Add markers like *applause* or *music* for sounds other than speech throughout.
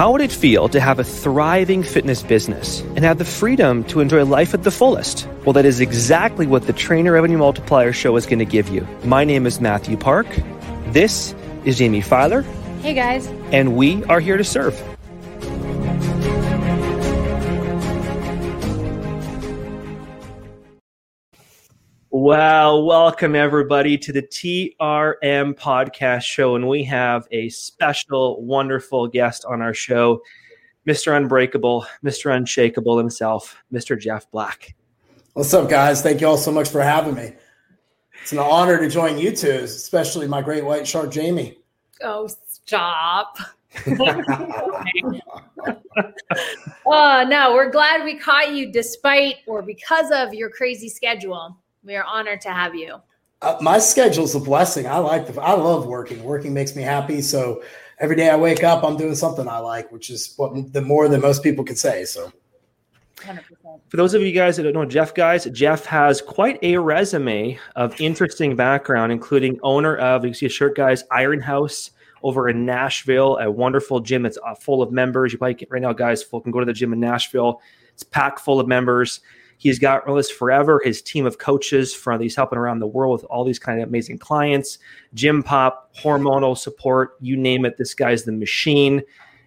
How would it feel to have a thriving fitness business and have the freedom to enjoy life at the fullest? Well, that is exactly what the Trainer Revenue Multiplier Show is going to give you. My name is Matthew Park. This is Jamie Filer. Hey, guys. And we are here to serve. Well, welcome everybody to the TRM podcast show. And we have a special, wonderful guest on our show, Mr. Unbreakable, Mr. Unshakable himself, Mr. Jeff Black. What's up, guys? Thank you all so much for having me. It's an honor to join you two, especially my great white shark, Jamie. Oh, stop. *laughs* oh, no, we're glad we caught you despite or because of your crazy schedule. We are honored to have you. Uh, my schedule's a blessing. I like the, I love working. Working makes me happy. So every day I wake up, I'm doing something I like, which is what the more than most people could say. So. 100%. For those of you guys that don't know Jeff, guys, Jeff has quite a resume of interesting background, including owner of, you see a shirt, guys, Iron House over in Nashville, a wonderful gym that's uh, full of members. You probably can, right now, guys, full can go to the gym in Nashville. It's packed full of members. He's got Relentless Forever, his team of coaches from he's helping around the world with all these kind of amazing clients, gym pop, hormonal support, you name it. This guy's the machine.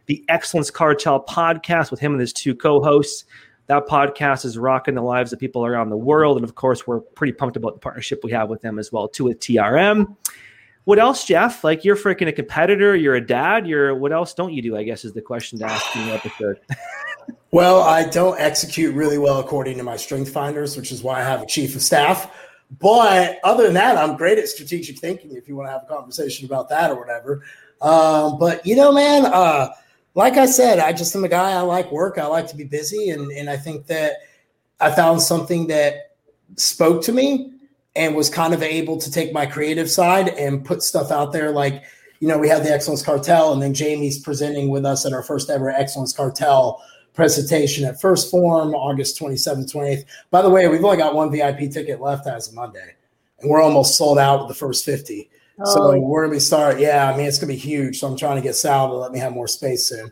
The Excellence Cartel podcast with him and his two co-hosts. That podcast is rocking the lives of people around the world. And of course, we're pretty pumped about the partnership we have with them as well, too, with TRM. What else, Jeff? Like you're freaking a competitor, you're a dad, you're what else don't you do? I guess is the question to ask in the episode. *laughs* Well, I don't execute really well according to my strength finders, which is why I have a chief of staff. But other than that, I'm great at strategic thinking. If you want to have a conversation about that or whatever. Um, but you know, man, uh, like I said, I just am a guy. I like work. I like to be busy, and and I think that I found something that spoke to me and was kind of able to take my creative side and put stuff out there. Like you know, we have the Excellence Cartel, and then Jamie's presenting with us at our first ever Excellence Cartel presentation at 1st Phorm, August 27th, 28th. By the way, we've only got one VIP ticket left as of Monday, and we're almost sold out with the first 50. Oh. So we're gonna be start. Yeah, I mean it's gonna be huge. So I'm trying to get Sal to let me have more space soon.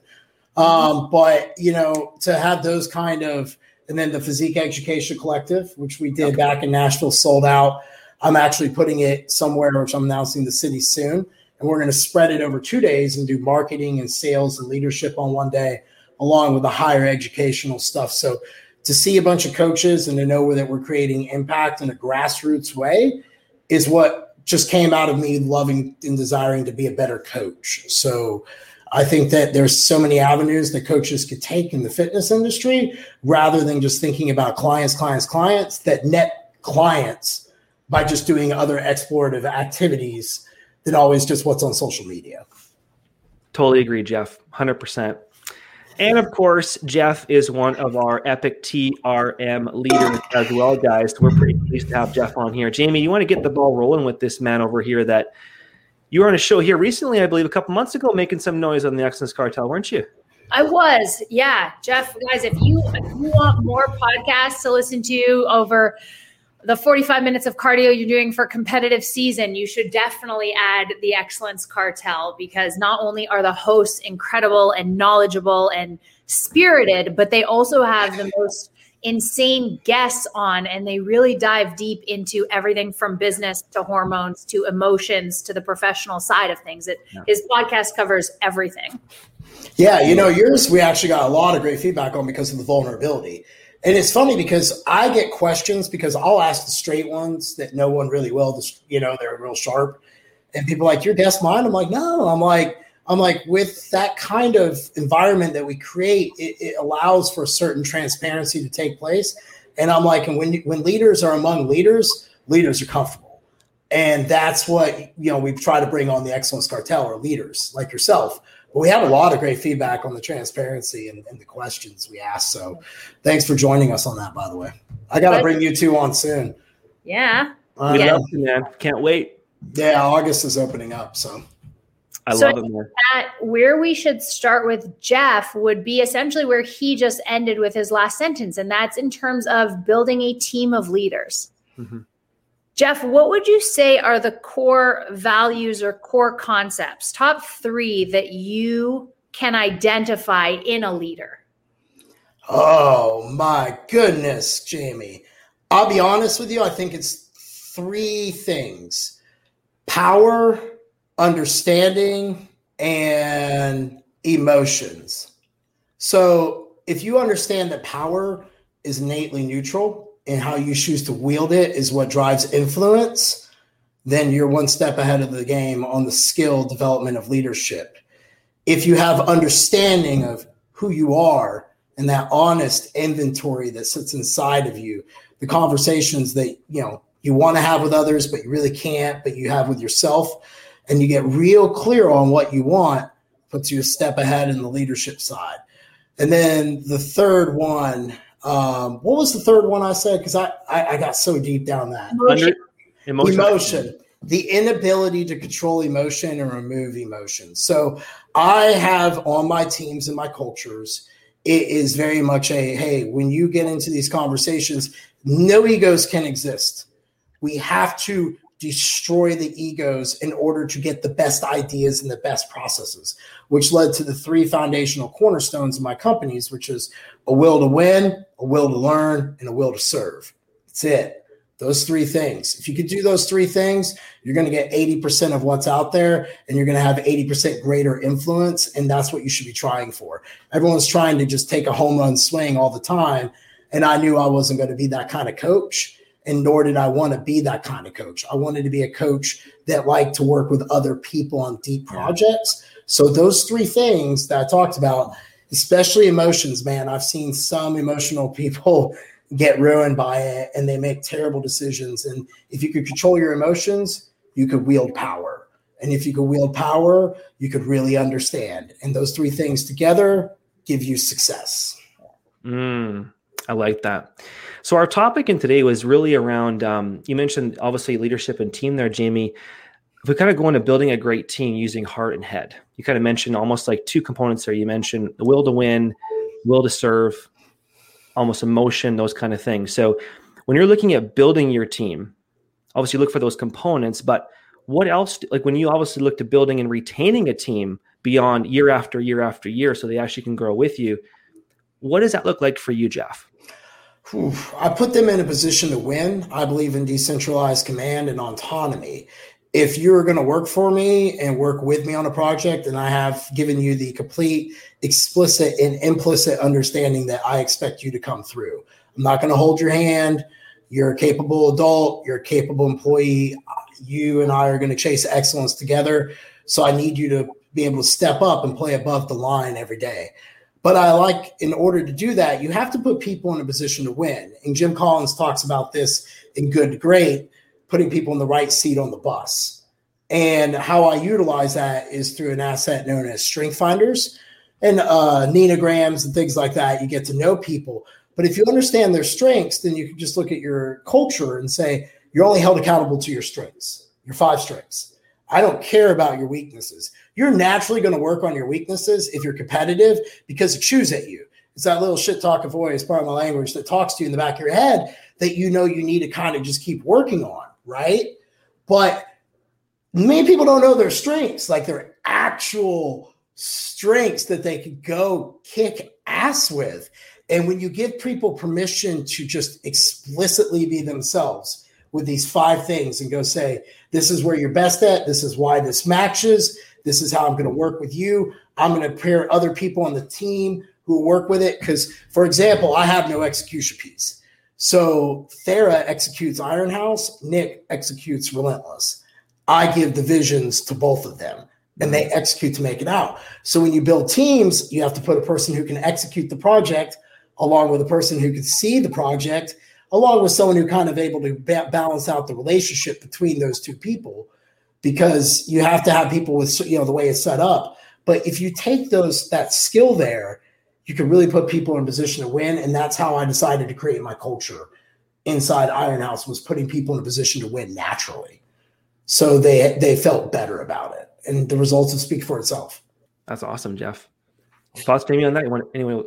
Um, but you know, to have those kind of and then the Physique Education Collective, which we did okay. back in Nashville, sold out. I'm actually putting it somewhere, which I'm announcing the city soon, and we're going to spread it over two days and do marketing and sales and leadership on one day along with the higher educational stuff. So to see a bunch of coaches and to know that we're creating impact in a grassroots way is what just came out of me loving and desiring to be a better coach. So I think that there's so many avenues that coaches could take in the fitness industry rather than just thinking about clients, clients, clients that net clients by just doing other explorative activities than always just what's on social media. Totally agree, Jeff. 100%. And of course, Jeff is one of our epic TRM leaders as well, guys. We're pretty pleased to have Jeff on here. Jamie, you want to get the ball rolling with this man over here that you were on a show here recently, I believe, a couple months ago, making some noise on the Excellence Cartel, weren't you? I was, yeah, Jeff. Guys, if you if you want more podcasts to listen to over the 45 minutes of cardio you're doing for competitive season, you should definitely add the Excellence Cartel because not only are the hosts incredible and knowledgeable and spirited, but they also have the most insane guests on and they really dive deep into everything from business to hormones to emotions to the professional side of things. It, yeah. His podcast covers everything. Yeah, you know, yours we actually got a lot of great feedback on because of the vulnerability. And it's funny because I get questions because I'll ask the straight ones that no one really will. You know, they're real sharp, and people like your guest mind. I'm like, no. I'm like, I'm like, with that kind of environment that we create, it, it allows for certain transparency to take place. And I'm like, and when when leaders are among leaders, leaders are comfortable, and that's what you know we try to bring on the excellence cartel or leaders like yourself but we had a lot of great feedback on the transparency and, and the questions we asked. So thanks for joining us on that, by the way. I got to bring you two on soon. Yeah. We love you, man. Can't wait. Yeah, August is opening up. So I so love it, man. where we should start with Jeff would be essentially where he just ended with his last sentence, and that's in terms of building a team of leaders. Mm-hmm. Jeff, what would you say are the core values or core concepts, top three that you can identify in a leader? Oh my goodness, Jamie. I'll be honest with you. I think it's three things power, understanding, and emotions. So if you understand that power is innately neutral and how you choose to wield it is what drives influence, then you're one step ahead of the game on the skill development of leadership. If you have understanding of who you are and that honest inventory that sits inside of you, the conversations that you know you want to have with others, but you really can't, but you have with yourself, and you get real clear on what you want, puts you a step ahead in the leadership side. And then the third one, um, what was the third one I said? Because I, I, I got so deep down that emotion. emotion. emotion. The inability to control emotion and remove emotion. So I have on my teams and my cultures, it is very much a hey, when you get into these conversations, no egos can exist. We have to destroy the egos in order to get the best ideas and the best processes, which led to the three foundational cornerstones of my companies, which is a will to win, a will to learn, and a will to serve. That's it. Those three things. If you could do those three things, you're going to get 80% of what's out there and you're going to have 80% greater influence. And that's what you should be trying for. Everyone's trying to just take a home run swing all the time. And I knew I wasn't going to be that kind of coach and nor did I want to be that kind of coach. I wanted to be a coach that liked to work with other people on deep projects. So those three things that I talked about, especially emotions, man, I've seen some emotional people *laughs* get ruined by it and they make terrible decisions. And if you could control your emotions, you could wield power. And if you could wield power, you could really understand. And those three things together give you success. Mm, I like that. So our topic in today was really around. Um, you mentioned obviously leadership and team there, Jamie. If we kind of go into building a great team using heart and head, you kind of mentioned almost like two components there. You mentioned the will to win, will to serve, almost emotion, those kind of things. So when you're looking at building your team, obviously look for those components, but what else like when you obviously look to building and retaining a team beyond year after year after year so they actually can grow with you what does that look like for you jeff I put them in a position to win. I believe in decentralized command and autonomy. If you're going to work for me and work with me on a project, and I have given you the complete, explicit, and implicit understanding that I expect you to come through, I'm not going to hold your hand. You're a capable adult, you're a capable employee. You and I are going to chase excellence together. So I need you to be able to step up and play above the line every day. But I like, in order to do that, you have to put people in a position to win. And Jim Collins talks about this in Good to Great, putting people in the right seat on the bus. And how I utilize that is through an asset known as Strength Finders and uh, Enneagrams and things like that. You get to know people. But if you understand their strengths, then you can just look at your culture and say, you're only held accountable to your strengths, your five strengths. I don't care about your weaknesses you're naturally going to work on your weaknesses if you're competitive because it chews at you. It's that little shit talk talking voice, part of my language, that talks to you in the back of your head that you know you need to kind of just keep working on, right? But many people don't know their strengths, like their actual strengths that they could go kick ass with. And when you give people permission to just explicitly be themselves with these five things and go say, this is where you're best at, this is why this matches, this is how I'm going to work with you. I'm going to pair other people on the team who work with it. Because, for example, I have no execution piece. So Thera executes Iron House, Nick executes Relentless. I give the visions to both of them and they execute to make it out. So when you build teams, you have to put a person who can execute the project along with a person who can see the project, along with someone who kind of able to ba- balance out the relationship between those two people because you have to have people with you know the way it's set up. But if you take those that skill there, you can really put people in position to win. And that's how I decided to create my culture inside Iron House was putting people in a position to win naturally. So they they felt better about it. And the results will speak for itself. That's awesome, Jeff. Thoughts, Jamie, on that? You want anyone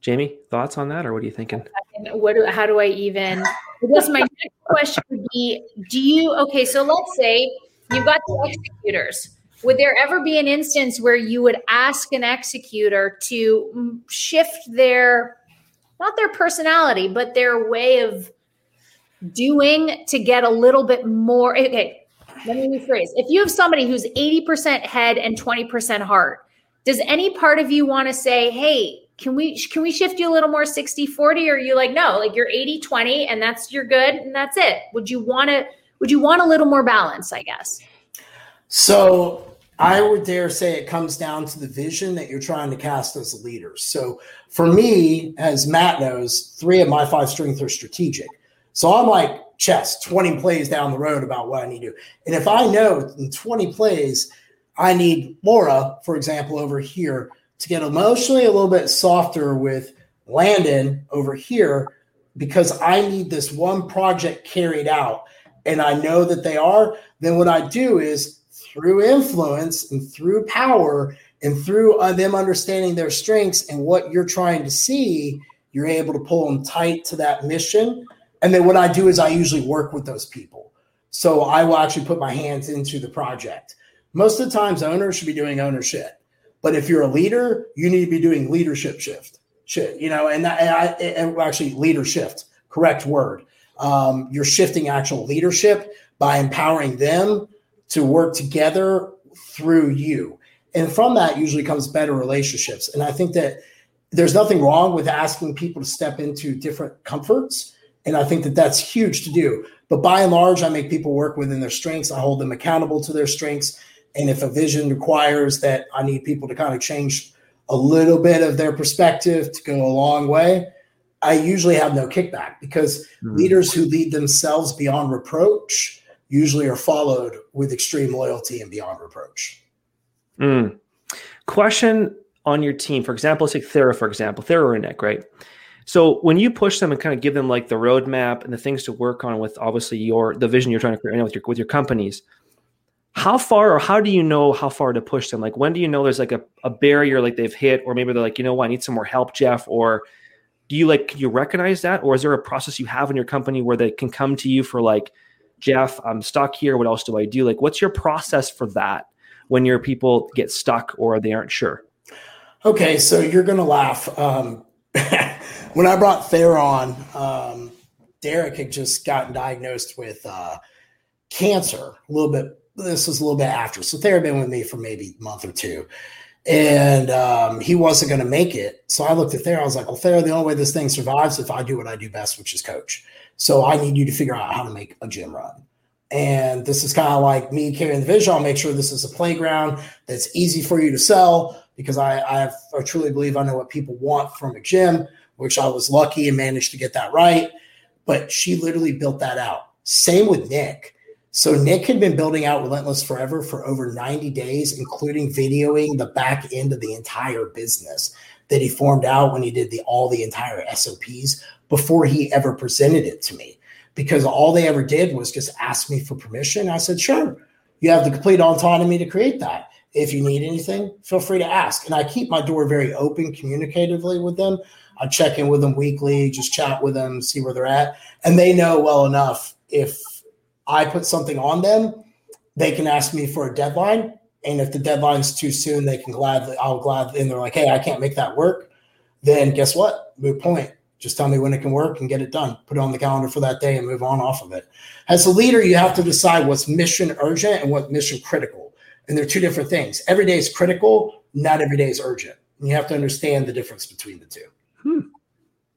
Jamie, thoughts on that, or what are you thinking? What? Do, how do I even? Guess my next question would be: Do you? Okay, so let's say You've got the executors. would there ever be an instance where you would ask an executor to shift their not their personality but their way of doing to get a little bit more okay let me rephrase if you have somebody who's 80% head and 20% heart does any part of you want to say hey can we can we shift you a little more 60 40 or are you like no like you're 80 20 and that's you're good and that's it would you want to would you want a little more balance i guess so I would dare say it comes down to the vision that you're trying to cast as a leader. So for me, as Matt knows, three of my five strengths are strategic. So I'm like chess, 20 plays down the road about what I need to do. And if I know in 20 plays, I need Laura, for example, over here to get emotionally a little bit softer with Landon over here because I need this one project carried out and I know that they are, then what I do is through influence and through power and through uh, them understanding their strengths and what you're trying to see, you're able to pull them tight to that mission. And then what I do is I usually work with those people. So I will actually put my hands into the project. Most of the times, owners should be doing ownership. But if you're a leader, you need to be doing leadership shift. Shit, you know, and, that, and I and actually leadership, correct word. Um, you're shifting actual leadership by empowering them to work together through you. And from that usually comes better relationships. And I think that there's nothing wrong with asking people to step into different comforts. And I think that that's huge to do. But by and large, I make people work within their strengths. I hold them accountable to their strengths. And if a vision requires that I need people to kind of change a little bit of their perspective to go a long way, I usually have no kickback because mm-hmm. leaders who lead themselves beyond reproach usually are followed with extreme loyalty and beyond reproach. Mm. Question on your team, for example, let's take Thera, for example, Thera or Nick, right? So when you push them and kind of give them like the roadmap and the things to work on with obviously your the vision you're trying to create with your with your companies, how far or how do you know how far to push them? Like when do you know there's like a, a barrier like they've hit, or maybe they're like, you know what, I need some more help, Jeff, or do you like can you recognize that, or is there a process you have in your company where they can come to you for like, Jeff, I'm stuck here. What else do I do? Like, what's your process for that when your people get stuck or they aren't sure? Okay, so you're gonna laugh. Um, *laughs* when I brought Thayer on, um, Derek had just gotten diagnosed with uh, cancer. A little bit. This was a little bit after. So Thayer had been with me for maybe a month or two, and um, he wasn't going to make it. So I looked at Thayer. I was like, "Well, Thayer, the only way this thing survives if I do what I do best, which is coach." So I need you to figure out how to make a gym run. And this is kind of like me carrying the vision. I'll make sure this is a playground that's easy for you to sell because I, I, have, I truly believe I know what people want from a gym, which I was lucky and managed to get that right. But she literally built that out. Same with Nick. So Nick had been building out Relentless Forever for over 90 days, including videoing the back end of the entire business that he formed out when he did the all the entire SOPs before he ever presented it to me because all they ever did was just ask me for permission. I said, sure, you have the complete autonomy to create that. If you need anything, feel free to ask. And I keep my door very open communicatively with them. I check in with them weekly, just chat with them, see where they're at. And they know well enough if I put something on them, they can ask me for a deadline. And if the deadline's too soon, they can gladly, I'll gladly, and they're like, hey, I can't make that work. Then guess what? Moot point. Just tell me when it can work and get it done. Put it on the calendar for that day and move on off of it. As a leader, you have to decide what's mission urgent and what mission critical. And they're two different things. Every day is critical, not every day is urgent. And you have to understand the difference between the two. Hmm.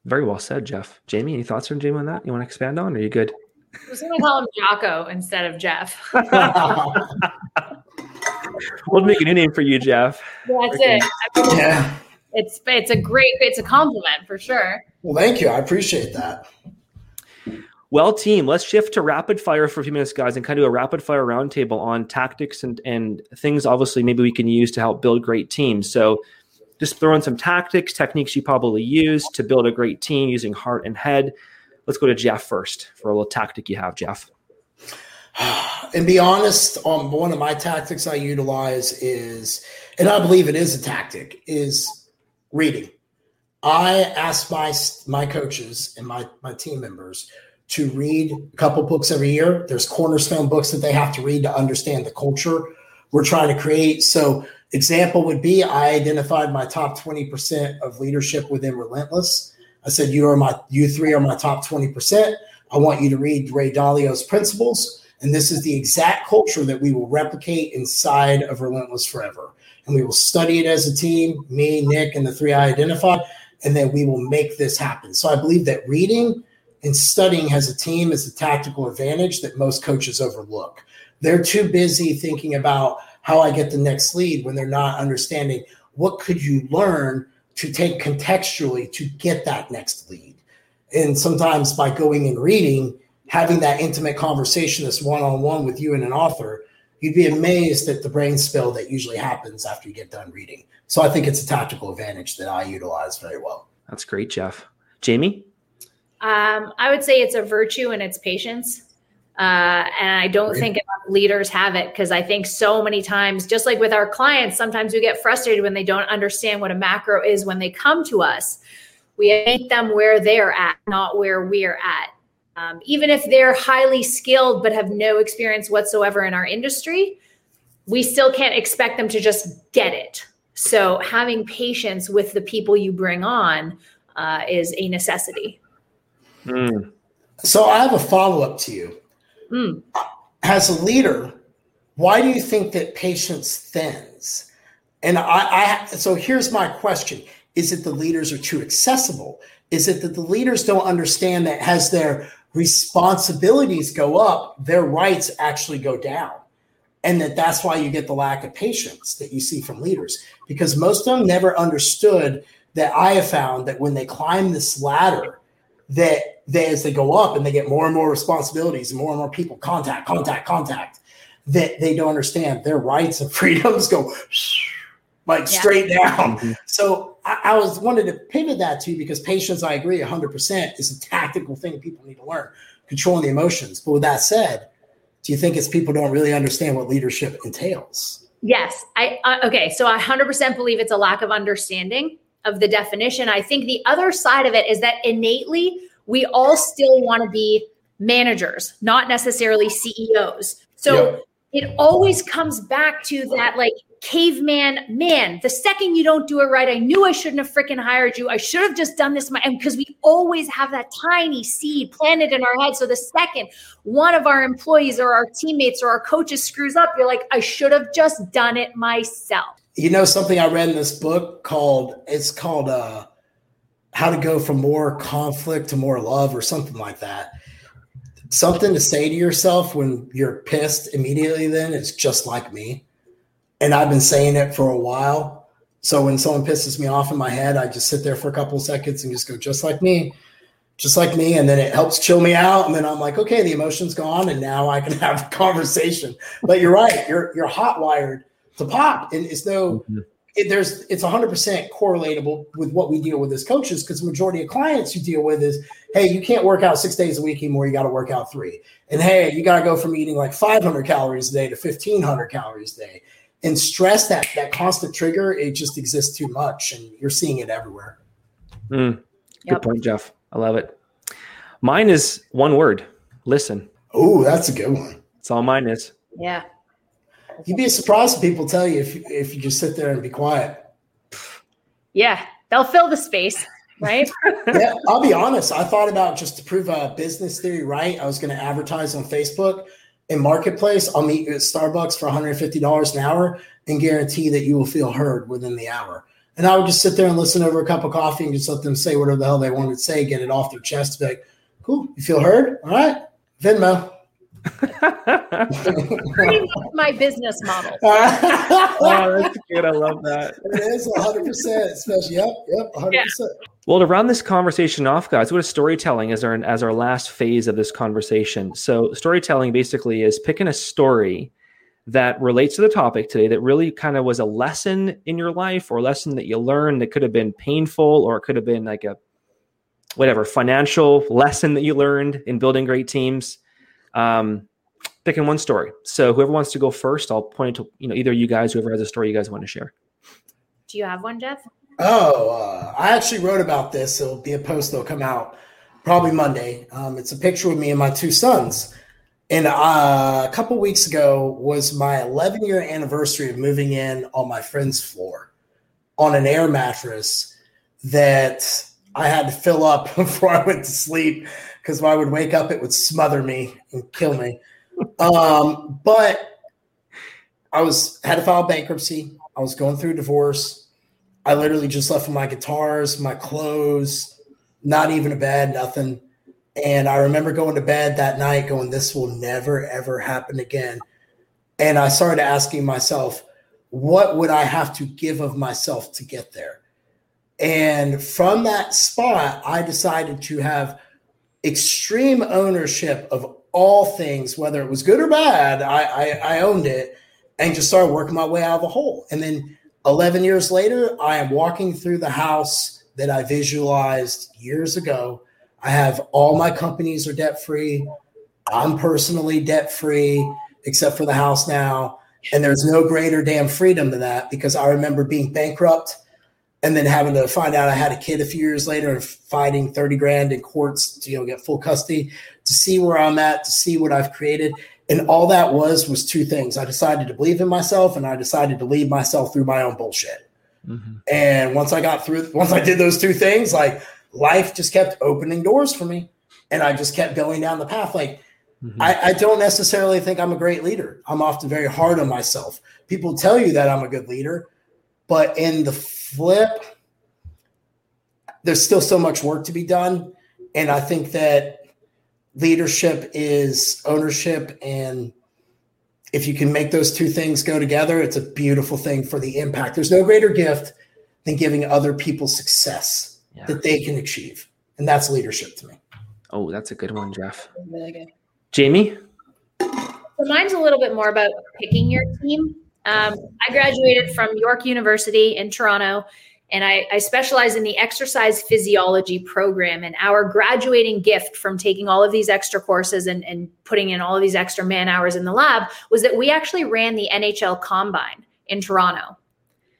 Very well said, Jeff. Jamie, any thoughts from Jamie on that? You want to expand on? Are you good? I was going to call him Jocko instead of Jeff. *laughs* we'll make a new name for you, Jeff. That's okay. it. Yeah it's it's a great it's a compliment for sure. Well, thank you. I appreciate that. Well, team, let's shift to rapid fire for a few minutes, guys, and kind of do a rapid fire roundtable on tactics and and things. Obviously, maybe we can use to help build great teams. So, just throw in some tactics, techniques you probably use to build a great team using heart and head. Let's go to Jeff first for a little tactic you have, Jeff. *sighs* And be honest, um, one of my tactics I utilize is, and I believe it is a tactic, is reading. I ask my my coaches and my my team members to read a couple books every year. There's cornerstone books that they have to read to understand the culture we're trying to create. So, example would be I identified my top 20% of leadership within Relentless. I said, You are my, you three are my top 20%. I want you to read Ray Dalio's principles. And this is the exact culture that we will replicate inside of Relentless Forever. And we will study it as a team, me, Nick, and the three I identified, and then we will make this happen. So I believe that reading and studying as a team is a tactical advantage that most coaches overlook. They're too busy thinking about how I get the next lead when they're not understanding what could you learn to take contextually to get that next lead. And sometimes by going and reading, having that intimate conversation, this one-on-one with you and an author, you'd be amazed at the brain spill that usually happens after you get done reading. So I think it's a tactical advantage that I utilize very well. That's great, Jeff. Jamie? Um, I would say it's a virtue and it's patience. Uh, and I don't think leaders have it because I think so many times, just like with our clients, sometimes we get frustrated when they don't understand what a macro is when they come to us. We meet them where they're at, not where we're at. Um, even if they're highly skilled but have no experience whatsoever in our industry, we still can't expect them to just get it. So, having patience with the people you bring on uh, is a necessity. Mm. So, I have a follow up to you. Mm. As a leader, why do you think that patience thins? And I, I, so here's my question: Is it the leaders are too accessible? Is it that the leaders don't understand that as their responsibilities go up, their rights actually go down? And that that's why you get the lack of patience that you see from leaders, because most of them never understood that I have found that when they climb this ladder, that they as they go up and they get more and more responsibilities and more and more people contact, contact, contact, that they don't understand their rights and *laughs* freedoms go *laughs* like yeah. straight down. Mm-hmm. So I, I, was wanted to pivot that to because patience, I agree, 100% is a tactical thing people need to learn, controlling the emotions. But with that said, do you think it's people don't really understand what leadership entails? Yes. I uh, okay. So I 100% believe it's a lack of understanding of the definition. I think the other side of it is that innately we all still want to be managers, not necessarily CEOs. So it always comes back to that like caveman man. The second you don't do it right, I knew I shouldn't have freaking hired you. I should have just done this. My and because we always have that tiny seed planted in our head. So the second one of our employees or our teammates or our coaches screws up, you're like, I should have just done it myself. You know something I read in this book called it's called uh how to go from more conflict to more love or something like that. Something to say to yourself when you're pissed immediately then it's just like me. And i've been saying it for a while. So when someone pisses me off in my head i just sit there for a couple seconds and just go just like me. Just like me. And then it helps chill me out. And then i'm like okay the emotion's gone and now i can *laughs* have a conversation. But you're right. You're you're hot wired to pop. And it's no mm-hmm it, there's it's 100% correlatable with what we deal with as coaches because the majority of clients you deal with is hey you can't work out six days a week anymore you got to work out three. And hey you got to go from eating like 500 calories a day to 1500 calories a day. And stress that that constant trigger it just exists too much and you're seeing it everywhere. Mm, good yep. point jeff. I love it. Mine is one word listen. Oh that's a good one. That's all mine is. Yeah You'd be surprised people tell you if if you just sit there and be quiet. Yeah, they'll fill the space, right? *laughs* yeah, I'll be honest. I thought about just to prove a business theory right. I was going to advertise on Facebook in Marketplace. I'll meet you at Starbucks for $150 an hour and guarantee that you will feel heard within the hour. And I would just sit there and listen over a cup of coffee and just let them say whatever the hell they wanted to say, get it off their chest. Be like, cool, you feel heard? All right, Venmo my business model. *laughs* oh, that's good. I love that. It is 100%, especially. Yep, yep, 100%. Yeah. Well, to round this conversation off, guys, what is storytelling as our as our last phase of this conversation? So, storytelling basically is picking a story that relates to the topic today that really kind of was a lesson in your life or a lesson that you learned that could have been painful or it could have been like a whatever financial lesson that you learned in building great teams um, picking one story. So whoever wants to go first, I'll point to you know either you guys, whoever has a story you guys want to share. Do you have one, Jeff? Oh, uh, I actually wrote about this. It'll be a post that'll come out probably Monday. Um, it's a picture of me and my two sons, And uh, a couple weeks ago was my 11 year anniversary of moving in on my friend's floor on an air mattress that I had to fill up *laughs* before I went to sleep because when I would wake up, it would smother me and kill me. Um, but I was had to file bankruptcy. I was going through divorce. I literally just left my guitars, my clothes, not even a bed, nothing. And I remember going to bed that night going, This will never, ever happen again. And I started asking myself, What would I have to give of myself to get there? And from that spot, I decided to have extreme ownership of all things, whether it was good or bad. I, I, I owned it and just started working my way out of the hole. And then 11 years later, I am walking through the house that I visualized years ago. I have all my companies are debt free. I'm personally debt free, except for the house now. And there's no greater damn freedom than that because I remember being bankrupt and then having to find out I had a kid a few years later and fighting 30 grand in courts to you know get full custody to see where I'm at, to see what I've created. And all that was was two things. I decided to believe in myself and I decided to lead myself through my own bullshit. Mm-hmm. And once I got through, once I did those two things, like life just kept opening doors for me. And I just kept going down the path. Like, mm-hmm. I, I don't necessarily think I'm a great leader. I'm often very hard on myself. People tell you that I'm a good leader, but in the flip, there's still so much work to be done. And I think that leadership is ownership and if you can make those two things go together, it's a beautiful thing for the impact. There's no greater gift than giving other people success yeah. that they can achieve. And that's leadership to me. Oh, that's a good one, Jeff. Really good. Jamie? So mine's a little bit more about picking your team. Um, I graduated from York University in Toronto and I, I, specialize in the exercise physiology program. And our graduating gift from taking all of these extra courses and, and putting in all of these extra man hours in the lab was that we actually ran the NHL Combine in Toronto.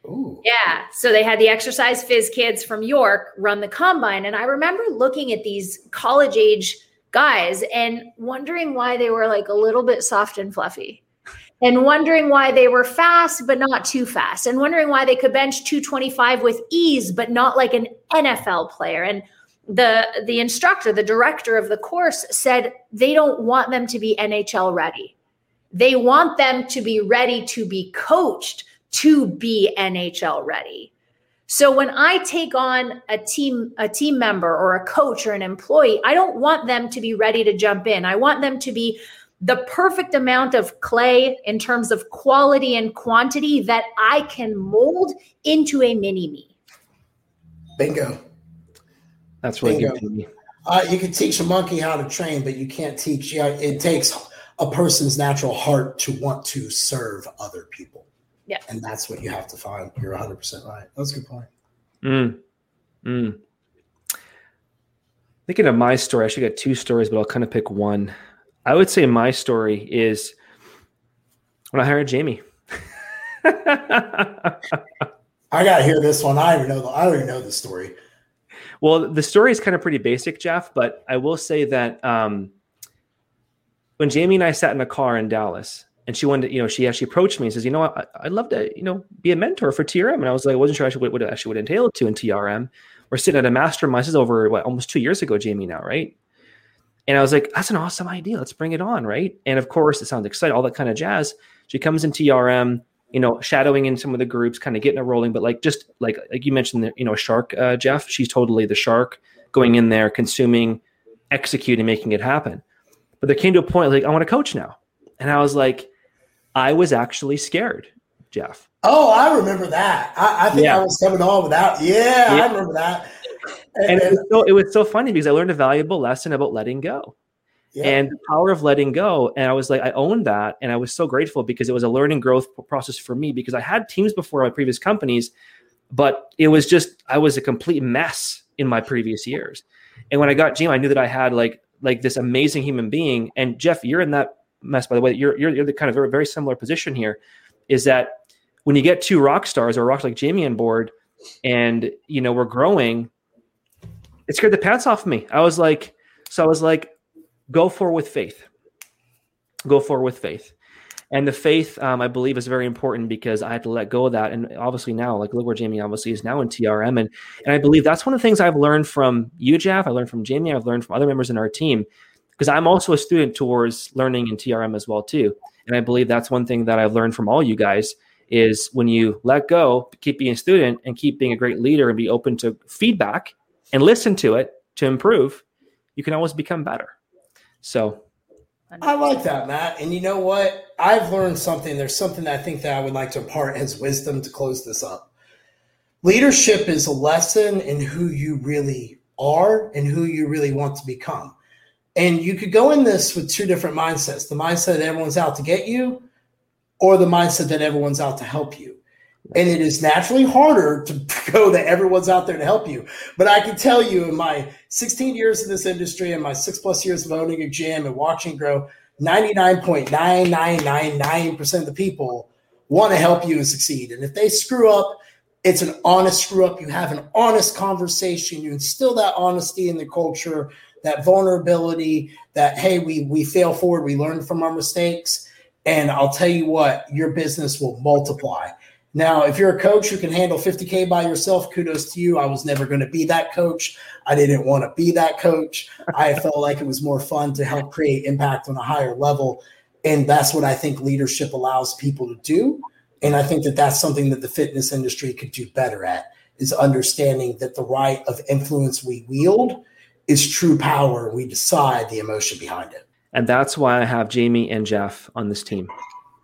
Ooh. Yeah. So they had the exercise phys kids from York run the combine. And I remember looking at these college age guys and wondering why they were like a little bit soft and fluffy and wondering why they were fast but not too fast and wondering why they could bench 225 with ease but not like an NFL player. And the the instructor the director of the course said they don't want them to be NHL ready. They want them to be ready to be coached to be NHL ready. So when I take on a team a team member or a coach or an employee I don't want them to be ready to jump in. I want them to be the perfect amount of clay in terms of quality and quantity that I can mold into a mini me. Bingo. That's really Bingo. good. Uh, you can teach a monkey how to train, but you can't teach. You know, it takes a person's natural heart to want to serve other people. Yeah, and that's what you have to find. You're 100 percent right. That's a good point. Mm. Mm. Thinking of my story, I actually got two stories, but I'll kind of pick one. I would say my story is when I hired Jamie. *laughs* I gotta hear this one. I already know. The, I already know the story. Well, the story is kind of pretty basic, Jeff. But I will say that um, when Jamie and I sat in a car in Dallas, and she wanted, to, you know, she actually approached me and says, "You know, what, I, would love to, you know, be a mentor for TRM." And I was like, I wasn't sure actually what, what it actually would entail to in TRM. We're sitting at a mastermind. This is over what almost two years ago, Jamie. Now, right? And I was like, that's an awesome idea. Let's bring it on. Right. And of course, it sounds exciting, all that kind of jazz. She comes in TRM, you know, shadowing in some of the groups, kind of getting it rolling. But like, just like, like you mentioned, the, you know, shark, uh, Jeff, she's totally the shark going in there, consuming, executing, making it happen. But there came to a point like, I want to coach now. And I was like, I was actually scared, Jeff. Oh, I remember that. I, I think yeah. I was coming on without. Yeah, yeah, I remember that and it was, *laughs* so, it was so funny because I learned a valuable lesson about letting go. Yeah. and the power of letting go. And I was like, I owned that. And I was so grateful because it was a learning growth process for me because I had teams before my previous companies, but it was just, I was a complete mess in my previous years. And when I got Jim, I knew that I had like, like this amazing human being. And Jeff, you're in that mess, by the way, you're, you're, you're the kind of very, very similar position here is that when you get two rock stars or rocks like Jamie on board and, you know, we're growing, it scared the pants off me. I was like, so I was like, go for with faith. go for with faith. And the faith, um, I believe, is very important because I had to let go of that. And obviously now, like look where Jamie obviously is now in TRM. And and I believe that's one of the things I've learned from you, Jeff. I learned from Jamie. I've learned from other members in our team because I'm also a student towards learning in TRM as well too. And I believe that's one thing that I've learned from all you guys is when you let go, keep being a student and keep being a great leader and be open to feedback and listen to it to improve, you can always become better. So I like that, Matt. And you know what? I've learned something. There's something I think that I would like to impart as wisdom to close this up. Leadership is a lesson in who you really are and who you really want to become. And you could go in this with two different mindsets the mindset that everyone's out to get you, or the mindset that everyone's out to help you. And it is naturally harder to *laughs* go that everyone's out there to help you. But I can tell you in my 16 years in this industry and my six plus years of owning a gym and watching grow, 99.9999% of the people want to help you and succeed. And if they screw up, it's an honest screw up. You have an honest conversation. You instill that honesty in the culture, that vulnerability, that, hey, we, we fail forward, we learn from our mistakes and I'll tell you what, your business will multiply. Now, if you're a coach who can handle 50K by yourself, kudos to you. I was never going to be that coach. I didn't want to be that coach. I *laughs* felt like it was more fun to help create impact on a higher level. And that's what I think leadership allows people to do. And I think that that's something that the fitness industry could do better at is understanding that the right of influence we wield is true power. We decide the emotion behind it. And that's why I have Jamie and Jeff on this team.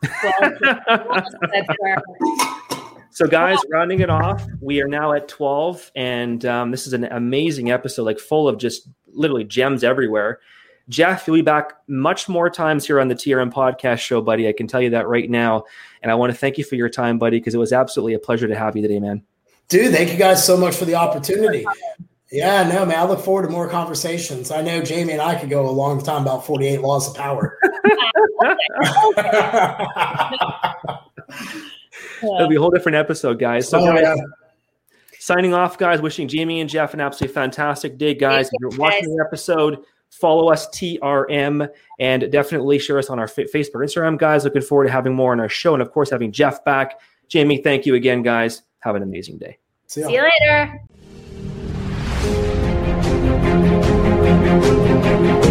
*laughs* so, guys, rounding it off, we are now at 12, and um, this is an amazing episode, like full of just literally gems everywhere. Jeff, you'll be back much more times here on the TRM podcast show, buddy. I can tell you that right now. And I want to thank you for your time, buddy, because it was absolutely a pleasure to have you today, man. Dude, thank you guys so much for the opportunity. Yeah, no, man. I look forward to more conversations. I know Jamie and I could go a long time about 48 laws of power. *laughs* It'll be a whole different episode, guys. So, oh, guys, yeah. signing off, guys. Wishing Jamie and Jeff an absolutely fantastic day, guys. If you're watching the episode, follow us TRM and definitely share us on our Facebook, Instagram, guys. Looking forward to having more on our show and, of course, having Jeff back. Jamie, thank you again, guys. Have an amazing day. See, See you later. Thank you.